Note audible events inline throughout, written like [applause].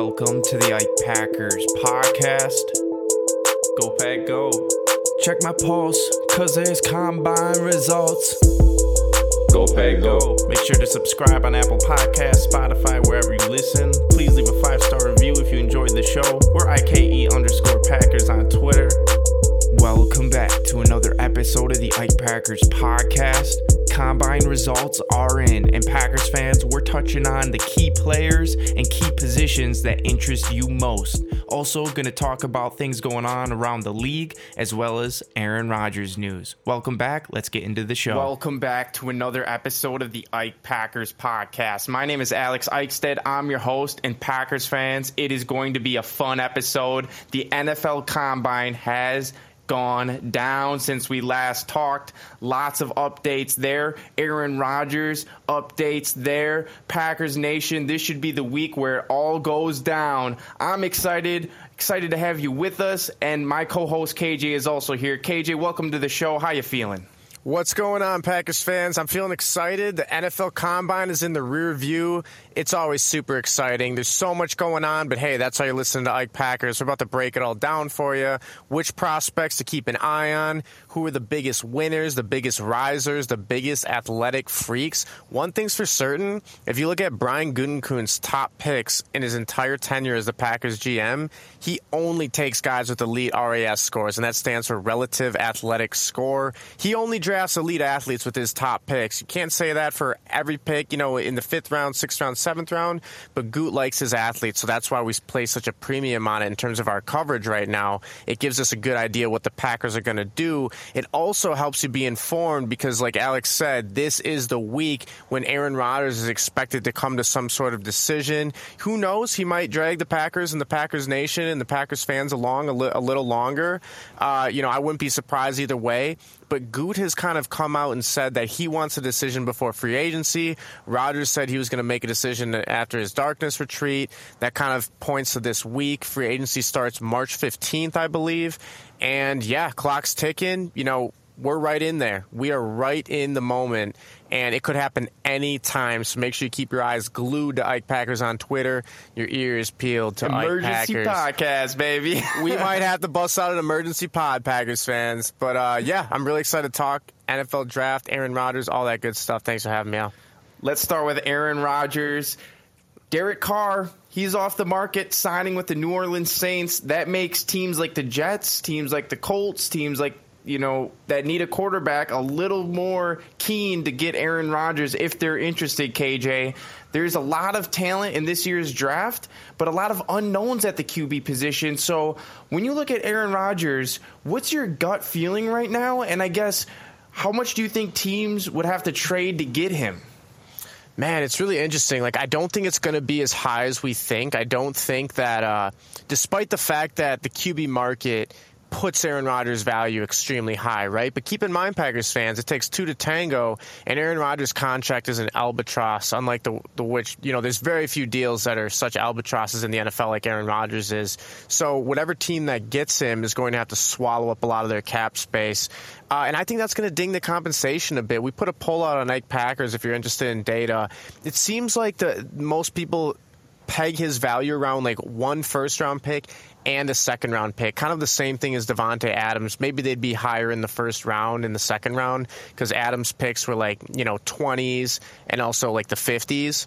Welcome to the Ike Packers podcast. Go Pack Go. Check my pulse, cause there's combine results. Go Pack Go. Make sure to subscribe on Apple Podcasts, Spotify, wherever you listen. Please leave a five star review if you enjoyed the show. We're IKE underscore Packers on Twitter. Welcome back to another episode of the Ike Packers podcast. Combine results are in, and Packers fans, we're touching on the key players and key positions that interest you most. Also, going to talk about things going on around the league as well as Aaron Rodgers news. Welcome back. Let's get into the show. Welcome back to another episode of the Ike Packers podcast. My name is Alex Eichstead. I'm your host, and Packers fans, it is going to be a fun episode. The NFL Combine has gone down since we last talked. Lots of updates there. Aaron Rodgers updates there. Packers Nation, this should be the week where it all goes down. I'm excited. Excited to have you with us, and my co-host KJ is also here. KJ, welcome to the show. How you feeling? What's going on, Packers fans? I'm feeling excited. The NFL Combine is in the rear view. It's always super exciting. There's so much going on, but hey, that's how you listen to Ike Packers. We're about to break it all down for you. Which prospects to keep an eye on? Who are the biggest winners, the biggest risers, the biggest athletic freaks? One thing's for certain: if you look at Brian Gutekunst's top picks in his entire tenure as the Packers GM, he only takes guys with elite RAS scores, and that stands for relative athletic score. He only drafts elite athletes with his top picks. You can't say that for every pick, you know, in the fifth round, sixth round, seventh round, but Goot likes his athletes, so that's why we place such a premium on it in terms of our coverage right now. It gives us a good idea what the Packers are going to do. It also helps you be informed because, like Alex said, this is the week when Aaron Rodgers is expected to come to some sort of decision. Who knows? He might drag the Packers and the Packers Nation and the Packers fans along a, li- a little longer. Uh, you know, I wouldn't be surprised either way but Goot has kind of come out and said that he wants a decision before free agency. Rodgers said he was going to make a decision after his darkness retreat. That kind of points to this week. Free agency starts March 15th, I believe. And yeah, clock's ticking. You know, we're right in there. We are right in the moment, and it could happen any time. So make sure you keep your eyes glued to Ike Packers on Twitter, your ears peeled to emergency Ike Packers. podcast, baby. [laughs] we might have to [laughs] bust out an emergency pod, Packers fans. But uh, yeah, I'm really excited to talk NFL draft, Aaron Rodgers, all that good stuff. Thanks for having me out. Let's start with Aaron Rodgers. Derek Carr, he's off the market, signing with the New Orleans Saints. That makes teams like the Jets, teams like the Colts, teams like you know, that need a quarterback a little more keen to get Aaron Rodgers if they're interested, KJ. There's a lot of talent in this year's draft, but a lot of unknowns at the QB position. So when you look at Aaron Rodgers, what's your gut feeling right now? And I guess, how much do you think teams would have to trade to get him? Man, it's really interesting. Like, I don't think it's going to be as high as we think. I don't think that, uh, despite the fact that the QB market puts Aaron Rodgers' value extremely high, right? But keep in mind, Packers fans, it takes two to tango, and Aaron Rodgers' contract is an albatross, unlike the the which you know there's very few deals that are such albatrosses in the NFL like Aaron Rodgers is. So whatever team that gets him is going to have to swallow up a lot of their cap space. Uh, and I think that's going to ding the compensation a bit. We put a poll out on Ike Packers if you're interested in data. It seems like the most people peg his value around like one first round pick and a second round pick. Kind of the same thing as Davante Adams. Maybe they'd be higher in the first round in the second round because Adams picks were like, you know, 20s and also like the 50s.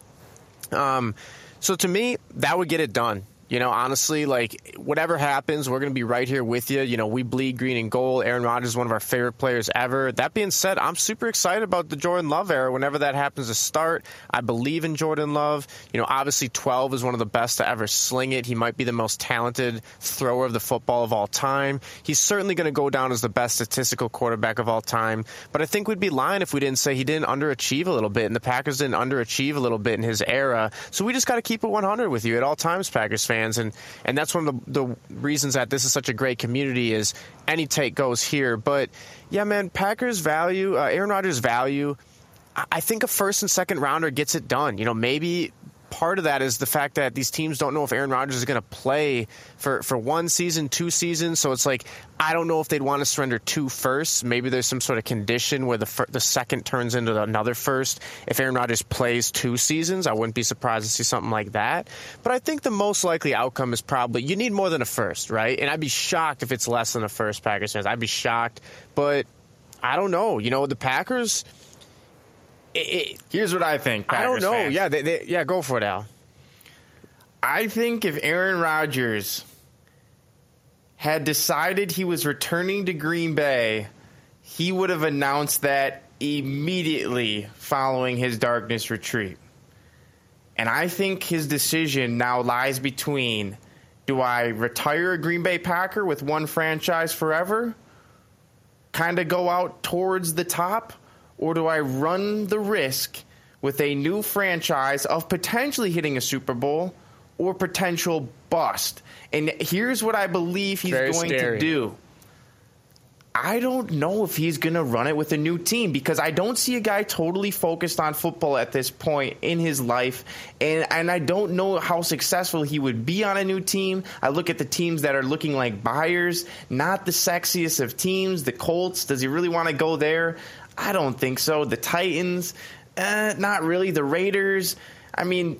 Um, so to me, that would get it done. You know, honestly, like whatever happens, we're going to be right here with you. You know, we bleed green and gold. Aaron Rodgers is one of our favorite players ever. That being said, I'm super excited about the Jordan Love era. Whenever that happens to start, I believe in Jordan Love. You know, obviously 12 is one of the best to ever sling it. He might be the most talented thrower of the football of all time. He's certainly going to go down as the best statistical quarterback of all time. But I think we'd be lying if we didn't say he didn't underachieve a little bit, and the Packers didn't underachieve a little bit in his era. So we just got to keep it 100 with you at all times, Packers fans fans, and and that's one of the, the reasons that this is such a great community is any take goes here. But yeah, man, Packers value, uh, Aaron Rodgers value. I think a first and second rounder gets it done. You know, maybe part of that is the fact that these teams don't know if Aaron Rodgers is going to play for, for one season, two seasons. So it's like, I don't know if they'd want to surrender two firsts. Maybe there's some sort of condition where the, fir- the second turns into another first. If Aaron Rodgers plays two seasons, I wouldn't be surprised to see something like that. But I think the most likely outcome is probably you need more than a first, right? And I'd be shocked if it's less than a first, Packers fans. I'd be shocked. But I don't know. You know, the Packers. It, Here's what I think. Packers I don't know. Fans. Yeah, they, they, yeah, go for it, Al. I think if Aaron Rodgers had decided he was returning to Green Bay, he would have announced that immediately following his darkness retreat. And I think his decision now lies between do I retire a Green Bay Packer with one franchise forever, kind of go out towards the top, or do I run the risk with a new franchise of potentially hitting a Super Bowl or potential bust? And here's what I believe he's Very going scary. to do. I don't know if he's going to run it with a new team because I don't see a guy totally focused on football at this point in his life. And, and I don't know how successful he would be on a new team. I look at the teams that are looking like buyers, not the sexiest of teams. The Colts, does he really want to go there? I don't think so. The Titans, eh, not really. The Raiders, I mean,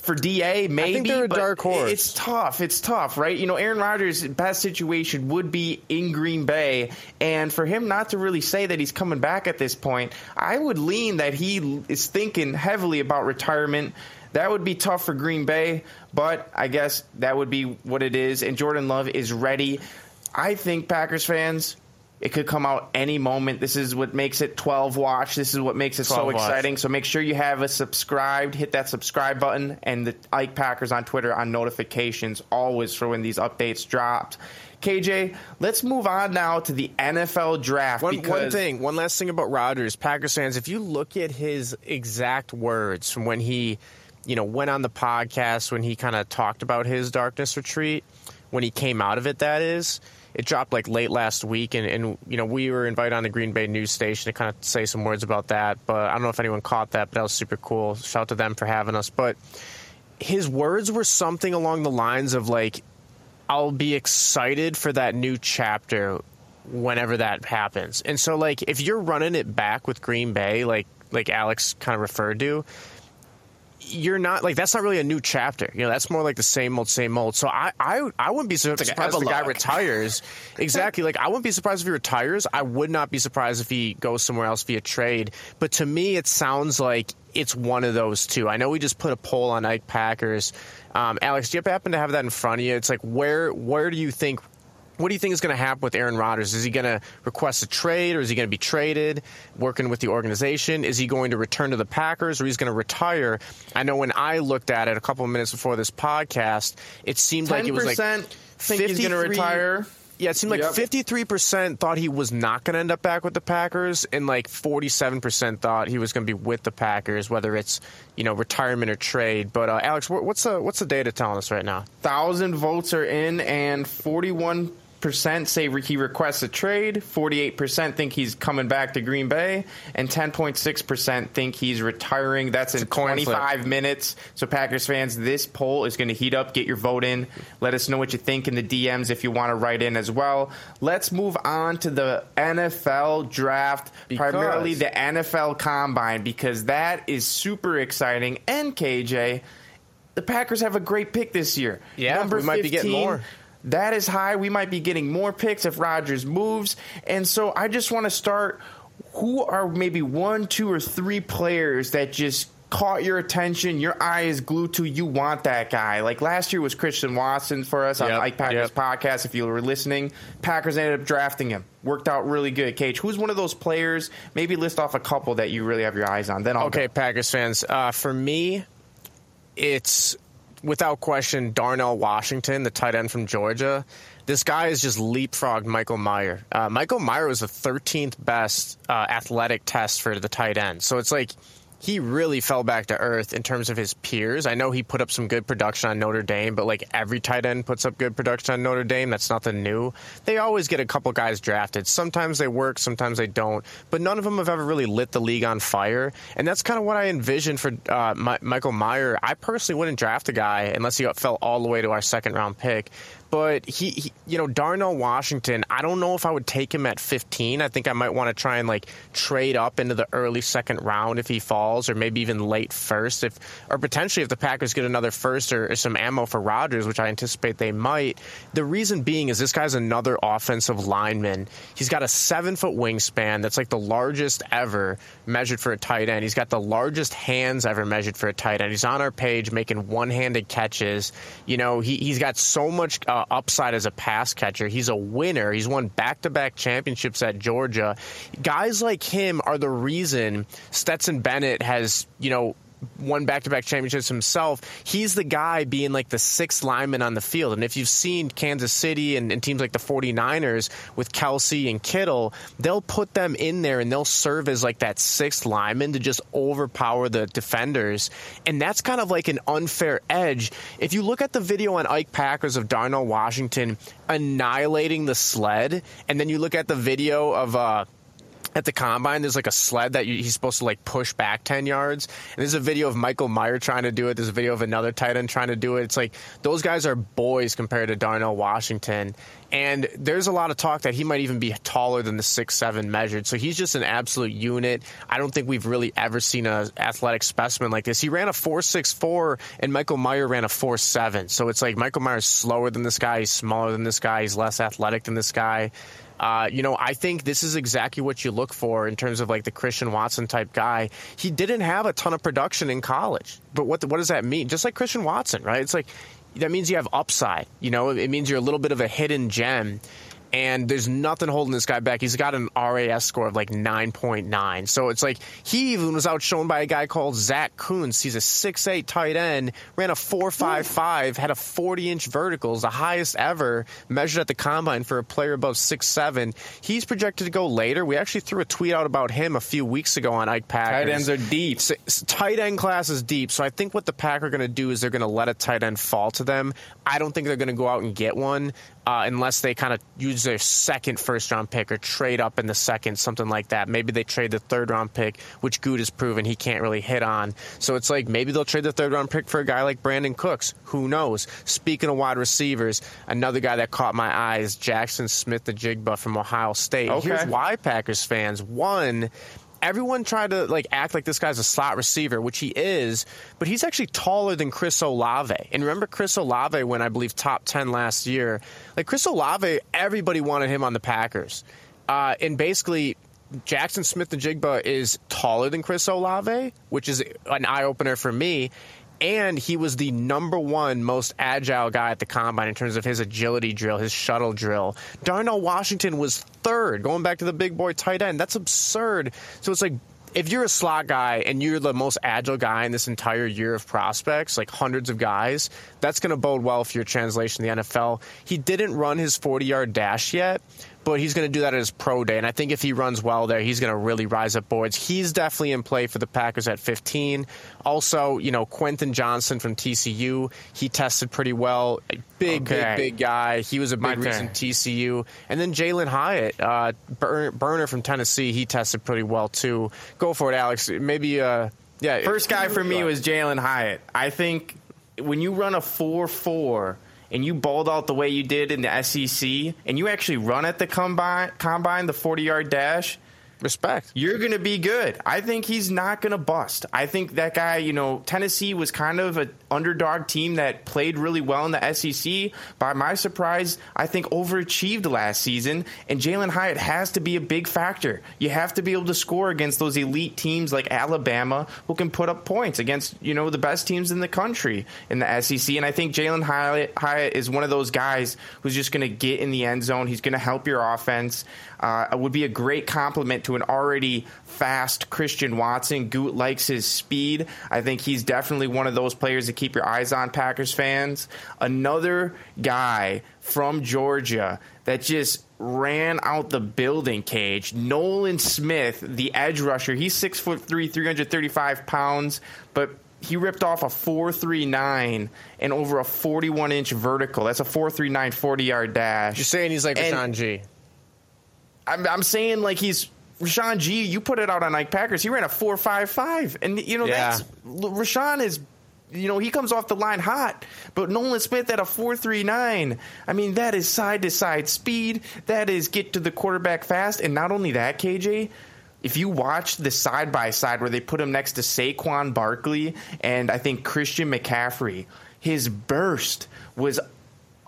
for DA, maybe. they're a but dark horse. It's tough. It's tough, right? You know, Aaron Rodgers' best situation would be in Green Bay, and for him not to really say that he's coming back at this point, I would lean that he is thinking heavily about retirement. That would be tough for Green Bay, but I guess that would be what it is. And Jordan Love is ready. I think Packers fans. It could come out any moment. This is what makes it 12 watch. This is what makes it so 12 watch. exciting. So make sure you have a subscribed. Hit that subscribe button and the Ike Packers on Twitter on notifications always for when these updates dropped. KJ, let's move on now to the NFL draft. One, one thing, one last thing about Rodgers, Packers fans. If you look at his exact words from when he, you know, went on the podcast when he kind of talked about his darkness retreat, when he came out of it, that is, it dropped like late last week, and, and you know we were invited on the Green Bay news station to kind of say some words about that. But I don't know if anyone caught that, but that was super cool. Shout out to them for having us. But his words were something along the lines of like, I'll be excited for that new chapter whenever that happens. And so like if you're running it back with Green Bay, like like Alex kind of referred to, you're not like that's not really a new chapter. You know, that's more like the same old, same old. So I I, I wouldn't be su- like surprised if the guy retires. [laughs] exactly. Like I wouldn't be surprised if he retires. I would not be surprised if he goes somewhere else via trade. But to me, it sounds like it's one of those two. I know we just put a poll on Ike Packers. Um, Alex, do you happen to have that in front of you? It's like where where do you think what do you think is going to happen with Aaron Rodgers? Is he going to request a trade or is he going to be traded, working with the organization? Is he going to return to the Packers or he's going to retire? I know when I looked at it a couple of minutes before this podcast, it seemed like it was like 10% think he's going to 53 retire. Yeah, it seemed like Yep. 53% thought he was not going to end up back with the Packers, and like 47% thought he was going to be with the Packers, whether it's you know retirement or trade. But uh, Alex, what's the what's the data telling us right now? thousand votes are in, and forty-one percent say he requests a trade. Forty-eight percent think he's coming back to Green Bay, and ten point six percent think he's retiring. That's in a coin flip. twenty-five minutes. So Packers fans, this poll is going to heat up. Get your vote in. Let us know what you think in the DMs if you want to write in as well. Let's move on to the NFL draft, Because- primarily the NFL Combine, because that is super exciting. And KJ. The Packers have a great pick this year. Yeah, we might be getting more. That is high. We might be getting more picks if Rodgers moves. And so I just want to start. Who are maybe one, two, or three players that just caught your attention? Your eye is glued to. You want that guy. Like last year was Christian Watson for us on Yep, Ike Packers yep. podcast. If you were listening, Packers ended up drafting him. Worked out really good. Cage, who's one of those players? Maybe list off a couple that you really have your eyes on. Then I'll Okay, go. Packers fans. Uh, for me, it's without question Darnell Washington, the tight end from Georgia. This guy has just leapfrogged Michael Mayer. Uh, Michael Mayer was the 13th best uh, athletic test for the tight end. So it's like he really fell back to earth in terms of his peers. I know he put up some good production on Notre Dame, but like every tight end puts up good production on Notre Dame. That's nothing new. They always get a couple guys drafted. Sometimes they work, sometimes they don't, but none of them have ever really lit the league on fire. And that's kind of what I envisioned for uh, My- Michael Mayer. I personally wouldn't draft a guy unless he fell all the way to our second round pick but he, he, you know, Darnell Washington, I don't know if I would take him at 15. I think I might want to try and like trade up into the early second round if he falls, or maybe even late first, if or potentially if the Packers get another first or, or some ammo for Rodgers, which I anticipate they might. The reason being is this guy's another offensive lineman. He's got a seven foot wingspan that's like the largest ever measured for a tight end. He's got the largest hands ever measured for a tight end. He's on our page making one handed catches. You know, he, he's got so much. Uh, upside as a pass catcher. He's a winner. He's won back to back championships at Georgia. Guys like him are the reason Stetson Bennett has, you know, won back to back championships himself. He's the guy being like the sixth lineman on the field. And if you've seen Kansas City and, and, teams like the 49ers with Kelce and Kittle, they'll put them in there and they'll serve as like that sixth lineman to just overpower the defenders. And that's kind of like an unfair edge. If you look at the video on Ike Packers of Darnell Washington annihilating the sled, and then you look at the video of, uh, at the combine, there's like a sled that he's supposed to like push back 10 yards. And there's a video of Michael Mayer trying to do it. There's a video of another tight end trying to do it. It's like those guys are boys compared to Darnell Washington. And there's a lot of talk that he might even be taller than the six seven measured. So he's just an absolute unit. I don't think we've really ever seen an athletic specimen like this. He ran a 4.64 and Michael Mayer ran a four seven. So it's like Michael Mayer's slower than this guy. He's smaller than this guy. He's less athletic than this guy. Uh, you know, I think this is exactly what you look for in terms of like the Christian Watson type guy. He didn't have a ton of production in college, but what what does that mean? Just like Christian Watson, right? It's like that means you have upside. You know, it means you're a little bit of a hidden gem and there's nothing holding this guy back. He's got an RAS score of like 9.9. So it's like he even was outshone by a guy called Zach Kuntz. He's a 6'8 tight end, ran a 4.55, had a 40 inch verticals, the highest ever measured at the combine for a player above 6'7. He's projected to go later. We actually threw a tweet out about him a few weeks ago on Ike Packers. Tight ends are deep. So, tight end class is deep. So I think what the Pack are going to do is they're going to let a tight end fall to them. I don't think they're going to go out and get one uh, unless they kind of use their second first round pick or trade up in the second, something like that. Maybe they trade the third round pick, which Goot has proven he can't really hit on. So it's like maybe they'll trade the third round pick for a guy like Brandin Cooks. Who knows? Speaking of wide receivers, another guy that caught my eyes, Jackson Smith-Njigba from Ohio State. Okay. Here's why Packers fans. One, everyone tried to like act like this guy's a slot receiver, which he is, but he's actually taller than Chris Olave. And remember Chris Olave when I believe top ten last year? Like Chris Olave, everybody wanted him on the Packers, uh, and basically. Jackson Smith-Njigba is taller than Chris Olave, which is an eye opener for me and he was the number one most agile guy at the combine in terms of his agility drill, his shuttle drill. Darnell Washington was third, going back to the big boy tight end. That's absurd. So it's like if you're a slot guy and you're the most agile guy in this entire year of prospects, like hundreds of guys, that's going to bode well for your translation to the NFL. He didn't run his 40 yard dash yet, but he's going to do that at his pro day. And I think if he runs well there, he's going to really rise up boards. He's definitely in play for the Packers at 15. Also, you know, Quentin Johnston from TCU, he tested pretty well. Big, okay. big, big guy. He was a big reason TCU. And then Jalin Hyatt, uh, Burner from Tennessee, he tested pretty well too. Go for it, Alex. Maybe, uh, yeah. First guy for me was Jalin Hyatt. I think when you run a 4 4, and you balled out the way you did in the SEC, and you actually run at the combine, combine the 40 yard dash, Respect. You're going to be good. I think he's not going to bust. I think that guy, you know, Tennessee was kind of an underdog team that played really well in the SEC. By my surprise, I think overachieved last season. And Jalin Hyatt has to be a big factor. You have to be able to score against those elite teams like Alabama who can put up points against, you know, the best teams in the country in the SEC. And I think Jalin Hyatt, Hyatt is one of those guys who's just going to get in the end zone. He's going to help your offense. Uh, would be a great compliment to to an already fast Christian Watson. Goot likes his speed. I think he's definitely one of those players to keep your eyes on, Packers fans. Another guy from Georgia that just ran out the building cage. Nolan Smith, the edge rusher. He's six foot three, 335 pounds, but he ripped off a 439 and over a 41 inch vertical. That's a 439 40 yard dash. You're saying he's like Rashan G. I'm, I'm saying like he's Rashan G. You put it out on Ike Packers. He ran a four five five, and you know Yeah. that's Rashan is. You know he comes off the line hot, but Nolan Smith at a four three nine. I mean that is side to side speed. That is get to the quarterback fast, and not only that, KJ. If you watch the side by side where they put him next to Saquon Barkley and I think Christian McCaffrey, his burst was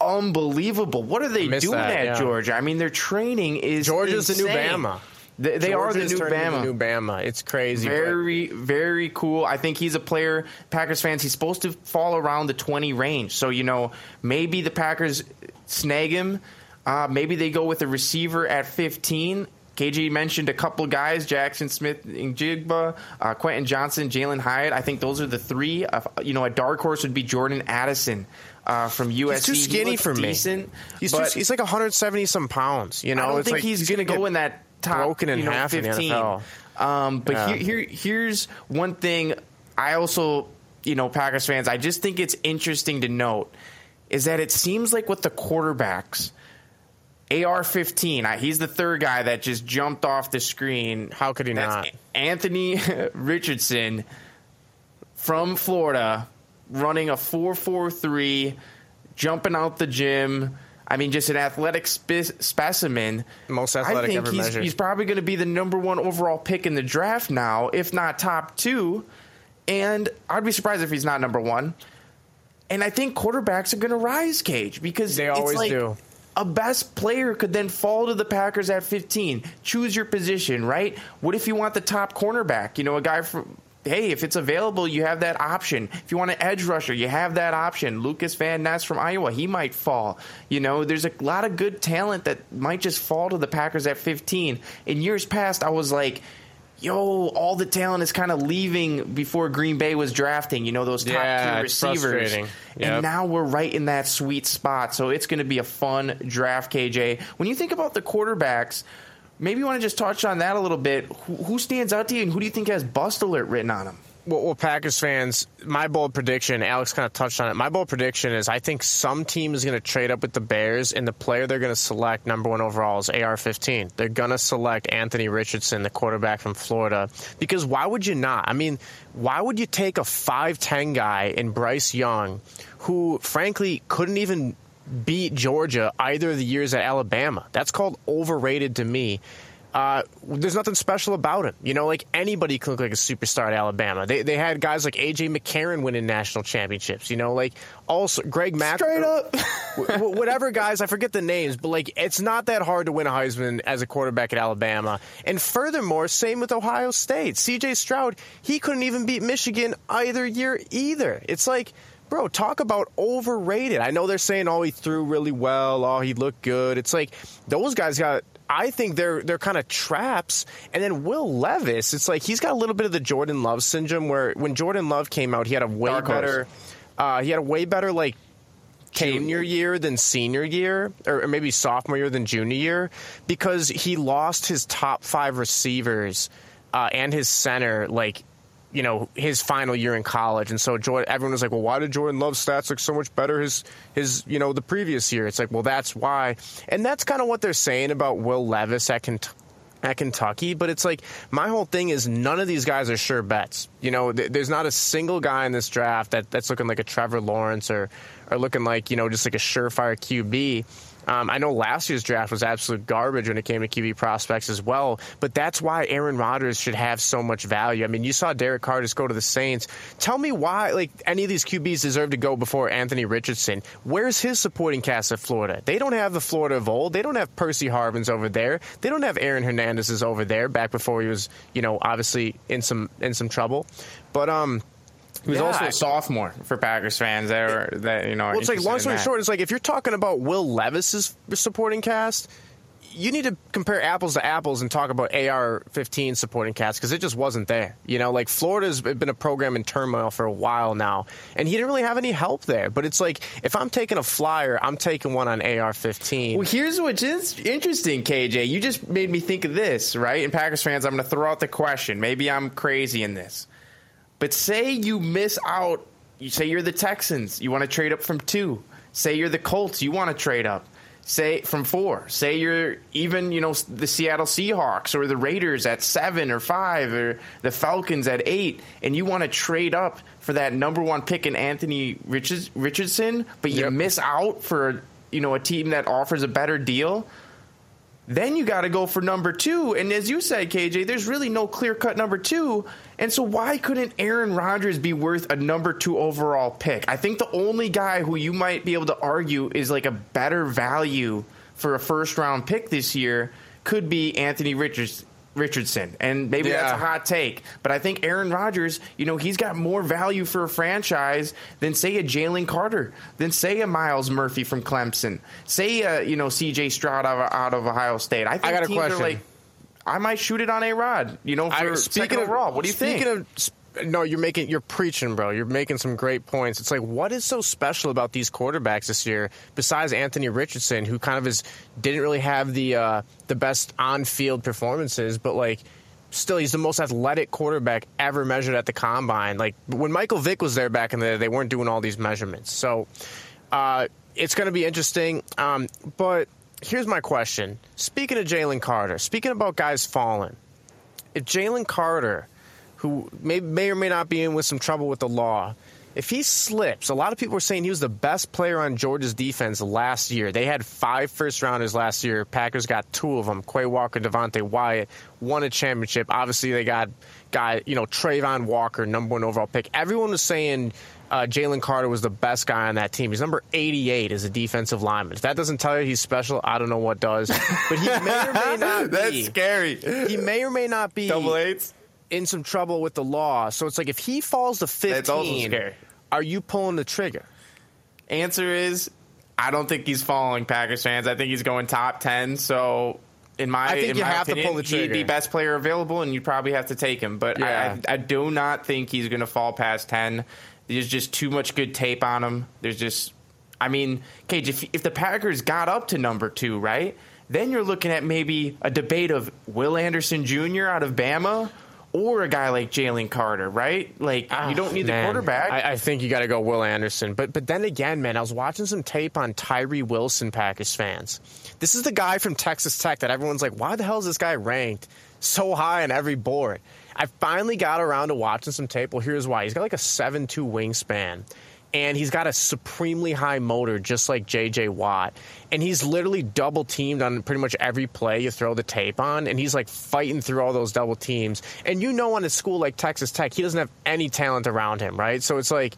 unbelievable. What are they doing that, at yeah. Georgia? I mean, their training is Georgia's the new. Bama. They, they are the new Bama. The new Bama. It's crazy. but- Very, very cool. I think he's a player, Packers fans, he's supposed to fall around the 20 range. So, you know, maybe the Packers snag him. Uh, maybe they go with a receiver at 15. KJ mentioned a couple guys, Jackson Smith-Njigba, uh, Quentin Johnston, Jalin Hyatt. I think those are the three. Uh, you know, a dark horse would be Jordan Addison uh, from USC. He's too skinny looks for me. decent, He's, too, he's like 170 some pounds. You know, I don't it's think like he's, going to gonna go get in that top broken in you know, half in the 15. NFL. Um, but Yeah. here, here, here's one thing. I also, you know, Packers fans. I just think it's interesting to note is that it seems like with the quarterbacks, AR-15. He's the third guy that just jumped off the screen. How could he That's not? Anthony [laughs] Richardson from Florida running a 4.43, jumping out the gym. I mean, just an athletic spe- specimen. Most I athletic think ever he's, measured. he's probably going to be the number one overall pick in the draft now, if not top two. And I'd be surprised if he's not number one. And I think quarterbacks are going to rise, Cage, because They always like do. A best player could then fall to the Packers at 15. Choose your position, right? What if you want the top cornerback? You know, a guy from. Hey, if it's available, you have that option. If you want an edge rusher, you have that option. Lucas Van Ness from Iowa, he might fall. You know, there's a lot of good talent that might just fall to the Packers at 15. In years past, I was like, yo, all the talent is kind of leaving before Green Bay was drafting, you know, those top Yeah, tier receivers. Yep. And now we're right in that sweet spot. So it's going to be a fun draft, KJ. When you think about the quarterbacks, maybe you want to just touch on that a little bit. Who, who stands out to you and who do you think has bust alert written on him? well, well, Packers fans, my bold prediction, Alex kind of touched on it. My bold prediction is I think some team is going to trade up with the Bears, and the player they're going to select number one overall is AR 15. They're going to select Anthony Richardson, the quarterback from Florida. Because why would you not? I mean, why would you take a 5'10 guy in Bryce Young, who frankly couldn't even beat Georgia either of the years at Alabama? That's called overrated to me uh, there's nothing special about him. You know, like anybody can look like a superstar at Alabama. They they had guys like AJ McCarron winning national championships. You know, like also Greg Mack. Straight up. [laughs] whatever guys, I forget the names, but like it's not that hard to win a Heisman as a quarterback at Alabama. And furthermore, same with Ohio State. CJ Stroud, he couldn't even beat Michigan either year either. It's like. Bro, talk about overrated. I know they're saying, oh, he threw really well. Oh, he looked good. It's like those guys got I think they're they're kind of traps. And then Will Levis, it's like he's got a little bit of the Jordan Love syndrome, where when Jordan Love came out, he had a way Dark better, uh, he had a way better like junior year than senior year, or or maybe sophomore year than junior year, because he lost his top five receivers uh, and his center like. You know his final year in college, and so Jordan, everyone was like, "Well, why did Jordan Love's stats look so much better his his you know the previous year?" It's like, well, that's why, and that's kind of what they're saying about Will Levis at Kentucky at Kentucky, but it's like my whole thing is none of these guys are sure bets. You know, th- there's not a single guy in this draft that, that's looking like a Trevor Lawrence or or looking like you know just like a surefire QB. Um, I know last year's draft was absolute garbage when it came to QB prospects as well, but that's why Aaron Rodgers should have so much value. I mean, you saw Derek Carr just go to the Saints. Tell me why, like any of these QBs deserve to go before Anthony Richardson. Where's his supporting cast at Florida? They don't have the Florida of old. They don't have Percy Harvin's over there. They don't have Aaron Hernandez's over there. Back before he was, you know, obviously in some in some trouble. But um, He was Yeah, also a sophomore for Packers fans that are that you know. Well, it's like long story short, it's like if you're talking about Will Levis's supporting cast, you need to compare apples to apples and talk about AR-15 supporting cast because it just wasn't there. You know, like Florida's been a program in turmoil for a while now, and he didn't really have any help there. But it's like if I'm taking a flyer, I'm taking one on AR-15. Well, here's what's interesting, KJ. You just made me think of this, right? And Packers fans, I'm going to throw out the question. Maybe I'm crazy in this, but say you miss out. You say you're the Texans, you want to trade up from two. Say you're the Colts, you want to trade up say from four. Say you're even, you know, the Seattle Seahawks or the Raiders at seven or five or the Falcons at eight, and you want to trade up for that number one pick in Anthony Richards, Richardson, but you yep. miss out for you know a team that offers a better deal. Then you got to go for number two. And as you said, KJ, there's really no clear cut number two. And so why couldn't Aaron Rodgers be worth a number two overall pick? I think the only guy who you might be able to argue is like a better value for a first round pick this year could be Anthony Richards, Richardson. And maybe yeah. that's a hot take. But I think Aaron Rodgers, you know, he's got more value for a franchise than, say, a Jalen Carter, than, say, a Myles Murphy from Clemson, say, a, you know, CJ Stroud out of, out of Ohio State. I think I got a question. like, I might shoot it on a Rod, you know, for I, speaking of overall. What do you speaking think? Of, no, you're making you're preaching, bro. You're making some great points. It's like what is so special about these quarterbacks this year besides Anthony Richardson, who kind of is didn't really have the uh, the best on field performances, but like still he's the most athletic quarterback ever measured at the combine. Like when Michael Vick was there back in the day, they weren't doing all these measurements. So uh, it's going to be interesting. Um, but here's my question: Speaking of Jalen Carter, speaking about guys falling, if Jalen Carter who may, may or may not be in with some trouble with the law, if he slips, a lot of people were saying he was the best player on Georgia's defense last year. They had five first rounders last year. Packers got two of them. Quay Walker, Devonte Wyatt won a championship. Obviously, they got guy, you know, Travon Walker, number one overall pick. Everyone was saying uh, Jalen Carter was the best guy on that team. He's number 88 as a defensive lineman. If that doesn't tell you he's special, I don't know what does. But he may or may [laughs] not be. That's scary. He may or may not be. Double eights? in some trouble with the law. So it's like if he falls to 15, are you pulling the trigger? Answer is I don't think he's following Packers fans. I think he's going top 10. So in my, I think in you my have opinion, to pull the trigger. He'd be best player available, and you'd probably have to take him. But yeah. I, I, do not think he's going to fall past 10. There's just too much good tape on him. There's just, I mean, Cage, if, if the Packers got up to number two, right? Then you're looking at maybe a debate of Will Anderson Jr. out of Bama or a guy like Jalen Carter, right? Like oh, you ah, don't need man. the quarterback. I, I think you got to go Will Anderson. But but then again, man, I was watching some tape on Tyree Wilson, Packers fans. This is the guy from Texas Tech that everyone's like, why the hell is this guy ranked so high on every board? I finally got around to watching some tape. Well, here's why. He's got like a seven-two wingspan and he's got a supremely high motor, just like J.J. Watt. And he's literally double teamed on pretty much every play you throw the tape on, and he's like fighting through all those double teams. And you know, on a school like Texas Tech, he doesn't have any talent around him, right? So it's like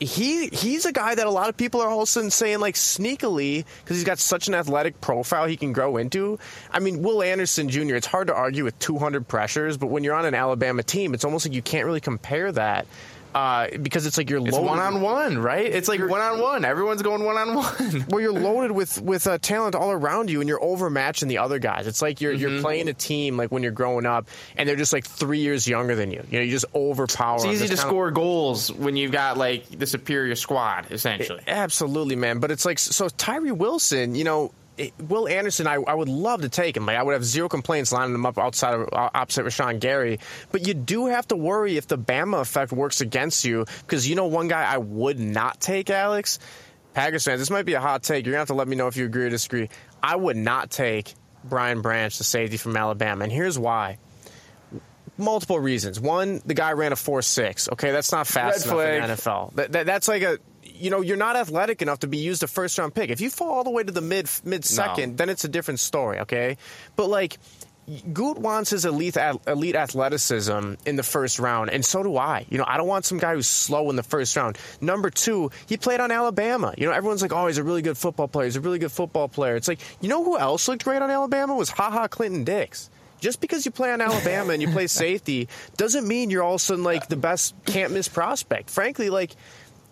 he he's a guy that a lot of people are all of a sudden saying like sneakily because he's got such an athletic profile he can grow into. I mean, Will Anderson Jr. It's hard to argue with 200 pressures, but when you're on an Alabama team, it's almost like you can't really compare that uh, because it's like you're it's one on one, right? It's like one on one. Everyone's going one on one. [laughs] Well, you're loaded with with uh, talent all around you, and you're overmatching the other guys. It's like you're mm-hmm. you're playing a team like when you're growing up, and they're just like three years younger than you. You know, you just overpower. It's easy to score of... goals when you've got like the superior squad, essentially. It, absolutely, man. But it's like so Tyree Wilson. You know, Will Anderson, I, I, would love to take him. Like I would have zero complaints lining him up outside of uh, opposite Rashan Gary. But you do have to worry if the Bama effect works against you because you know one guy I would not take, Alex. Packers fans, this might be a hot take. You're gonna have to let me know if you agree or disagree. I would not take Brian Branch, the safety from Alabama, and here's why multiple reasons. One, the guy ran a four six. Okay, that's not fast Red enough flag. in the NFL. That, that, that's like a you know, you're not athletic enough to be used a first round pick. If you fall all the way to the mid mid second, no. then it's a different story, okay? But like Goot wants his elite elite athleticism in the first round, and so do I. You know, I don't want some guy who's slow in the first round. Number two, he played on Alabama. You know, everyone's like, oh, he's a really good football player. He's a really good football player. It's like, you know who else looked great on Alabama was Ha Ha Clinton-Dix just because you play on Alabama and you play [laughs] safety doesn't mean you're all of a sudden like the best can't miss prospect. Frankly, like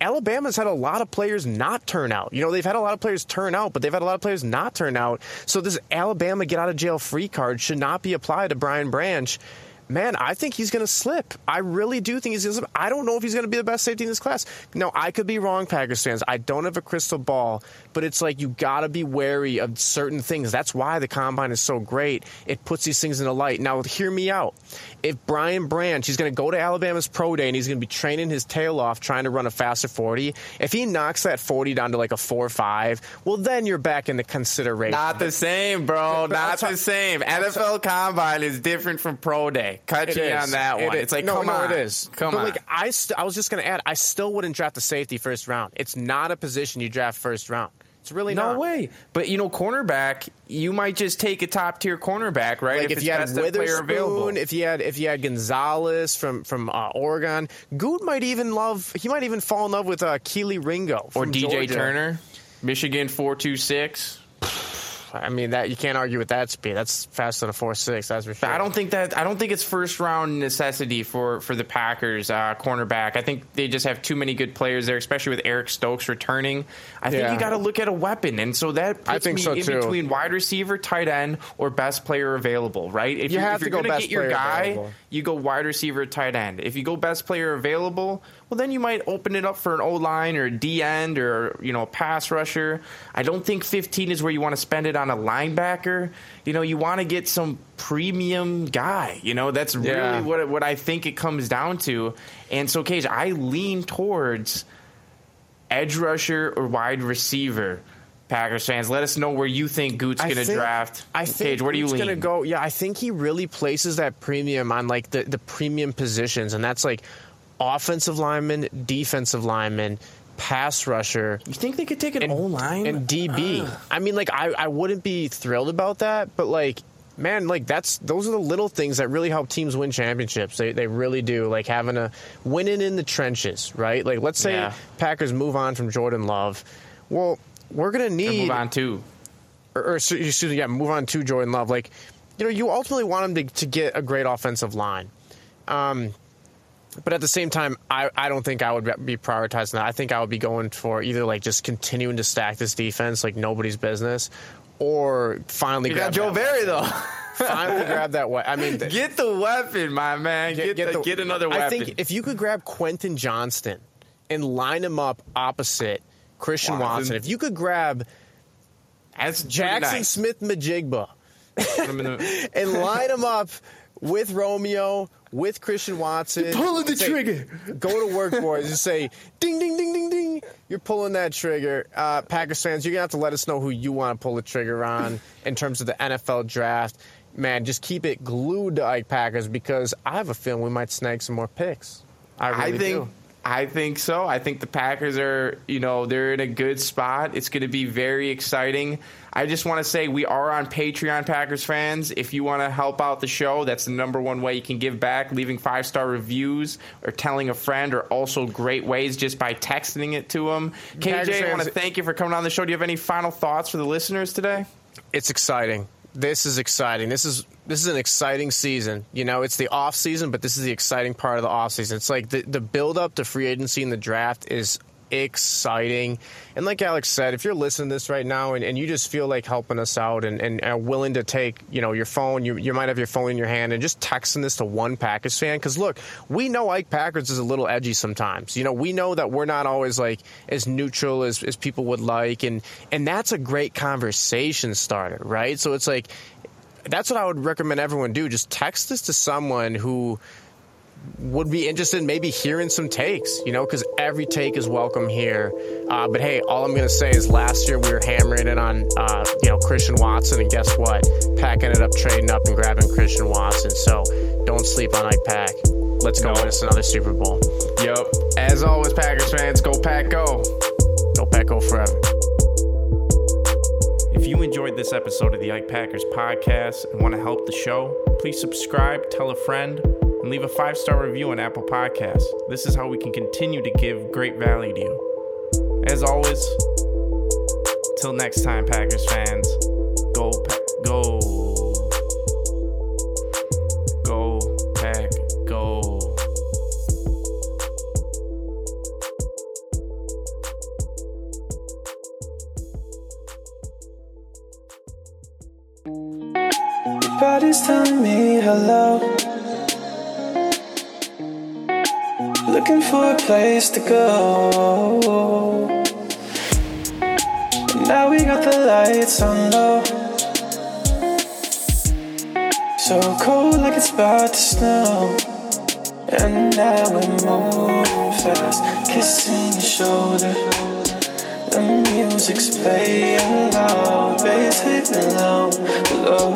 Alabama's had a lot of players not turn out. You know, they've had a lot of players turn out, but they've had a lot of players not turn out. So this Alabama get out of jail free card should not be applied to Brian Branch man, I think he's going to slip. I really do think he's going to slip. I don't know if he's going to be the best safety in this class. No, I could be wrong, Packers fans. I don't have a crystal ball, but it's like you got to be wary of certain things. That's why the combine is so great. It puts these things in the light. Now, hear me out. If Brian Branch, he's going to go to Alabama's pro day and he's going to be training his tail off trying to run a faster 40, if he knocks that 40 down to like a 4 5, well, then you're back in the consideration. Not the same, bro. [laughs] Not the same. NFL combine is different from pro day. Cut It you is. on that one. It's like, no, come no, on. it is. Come but on. like I, st- I was just going to add, I still wouldn't draft a safety first round. It's not a position you draft first round. It's really no not. way. But you know, cornerback, you might just take a top tier cornerback, right? Like if, it's you had best player available. Witherspoon, if you had if you had Gonzalez from from uh, Oregon, Goot might even love. He might even fall in love with uh, Kelee Ringo or DJ Georgia. Turner, Michigan four two six. I mean that you can't argue with that speed. That's faster than a four six. That's for sure. I don't think that I don't think it's first round necessity for for the Packers uh, cornerback. I think they just have too many good players there, especially with Eric Stokes returning. I think Yeah. you got to look at a weapon, and so that puts I think me so, in too. between wide receiver, tight end, or best player available. Right? If You you're, have if to go best get your player guy, available. You go wide receiver, tight end. If you go best player available, well, then you might open it up for an O line or a D end or you know a pass rusher. I don't think 15 is where you want to spend it on a linebacker. You know, you want to get some premium guy. You know, that's really Yeah. what what I think it comes down to. And so, Cage, I lean towards edge rusher or wide receiver. Packers fans, let us know where you think Goot's going to draft. I think Cage, where do you he's lean? gonna go. Yeah, I think he really places that premium on like the the premium positions, and that's like offensive lineman, defensive lineman, pass rusher. You think they could take an O line and DB. I mean, like I, I wouldn't be thrilled about that, but like, man, like that's those are the little things that really help teams win championships. They they really do. Like having a winning in the trenches, right? Like let's say Yeah. Packers move on from Jordan Love. Well, we're gonna Or need move on too. or, or excuse me, yeah, move on to Jordan Love. Like, you know, you ultimately want him to, to get a great offensive line. Um, but at the same time, I, I don't think I would be prioritizing that. I think I would be going for either like just continuing to stack this defense like nobody's business, or finally You grab got Joe Barry though. [laughs] finally grab that. We- I mean, [laughs] th- get the weapon, my man. Get, the, get another weapon. I think if you could grab Quentin Johnston and line him up opposite Christian Watson. Watson, if you could grab That's Jackson nice. Smith-Njigba. Put him in the- [laughs] and line them up with Romeo, with Christian Watson. pulling the Say, trigger. Go to work, boys. Just say, ding, ding, ding, ding, ding. You're pulling that trigger. Uh, Packers fans, you're going to have to let us know who you want to pull the trigger on in terms of the NFL draft. Man, just keep it glued to Ike Packers because I have a feeling we might snag some more picks. I really I think do. I think so. I think the Packers are, you know, they're in a good spot. It's going to be very exciting. I just want to say we are on Patreon, Packers fans. If you want to help out the show, that's the number one way you can give back. Leaving five star reviews or telling a friend are also great ways just by texting it to them. KJ, I want to thank you for coming on the show. Do you have any final thoughts for the listeners today? it's exciting. This is exciting. This is this is an exciting season. You know, it's the off season, but this is the exciting part of the off season. It's like the the build up to free agency and the draft is exciting. And like Alex said, if you're listening to this right now and, and you just feel like helping us out and, and are willing to take, you know, your phone, you, you might have your phone in your hand and just texting this to one Packers fan. Cause look, we know Ike Packers is a little edgy sometimes. You know, we know that we're not always like as neutral as, as people would like. And, and that's a great conversation starter, right? So it's like, that's what I would recommend everyone do. Just text this to someone who would be interested in maybe hearing some takes, you know, because every take is welcome here. Uh, but hey, all I'm going to say is last year we were hammering it on, uh, you know, Christian Watson, and guess what? Pack ended up trading up and grabbing Christian Watson. So don't sleep on Ike Pack. Let's go No. win us another Super Bowl. Yep. As always, Packers fans, go Pack, go. Go Pack, go forever. If you enjoyed this episode of the Ike Packers podcast and want to help the show, please subscribe, tell a friend, and leave a five star review on Apple Podcasts. This is how we can continue to give great value to you. As always, till next time, Packers fans, go, pa- go, go, pack, go. Everybody's telling me hello Looking for a place to go. Now we got the lights on low. So cold like it's about to snow. And now we're moving fast, kissing your shoulder. The music's playing loud, bass hitting low, low.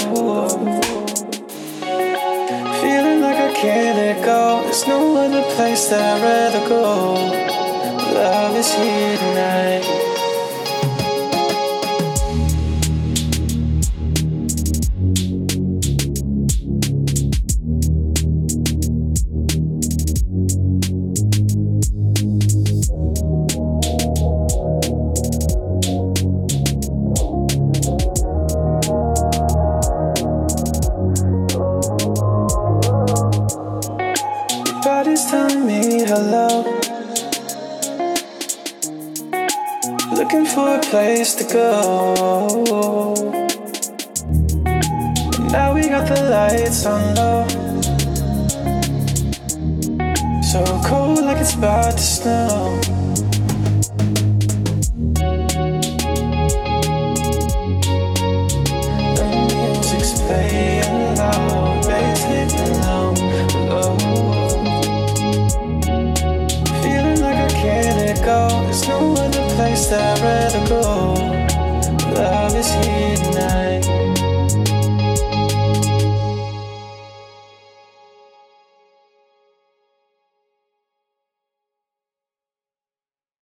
Feeling like I can't let go. There's no place that I'd rather go. Love is here tonight. Place to go. Now we got the lights on low. So cold like it's about to snow.